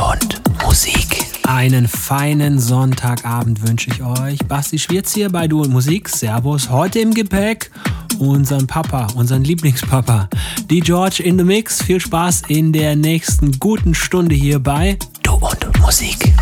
und Musik. Einen feinen Sonntagabend wünsche ich euch. Basti Schwierz hier bei Du und Musik. Servus. Heute im Gepäck unseren Papa, unseren Lieblingspapa, die George in the Mix. Viel Spaß in der nächsten guten Stunde hier bei Du und Musik.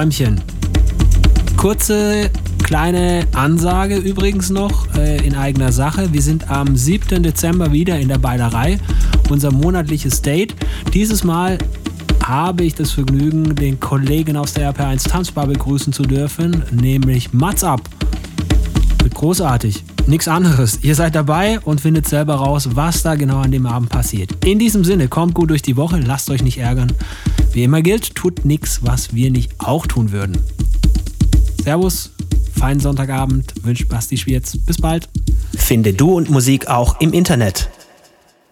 Träumchen. Kurze kleine Ansage übrigens noch äh, in eigener Sache. Wir sind am 7. Dezember wieder in der Beilerei, unser monatliches Date. Dieses Mal habe ich das Vergnügen, den Kollegen aus der RP1 Tanzbar begrüßen zu dürfen, nämlich Mats. Wird großartig. Nichts anderes. Ihr seid dabei und findet selber raus, was da genau an dem Abend passiert. In diesem Sinne, kommt gut durch die Woche, lasst euch nicht ärgern. Wie immer gilt, tut nichts, was wir nicht auch tun würden. Servus, feinen Sonntagabend, wünscht Basti Schwierz. Bis bald. Finde Du und Musik auch im Internet.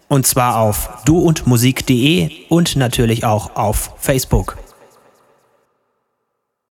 Und zwar auf duundmusik.de und natürlich auch auf Facebook.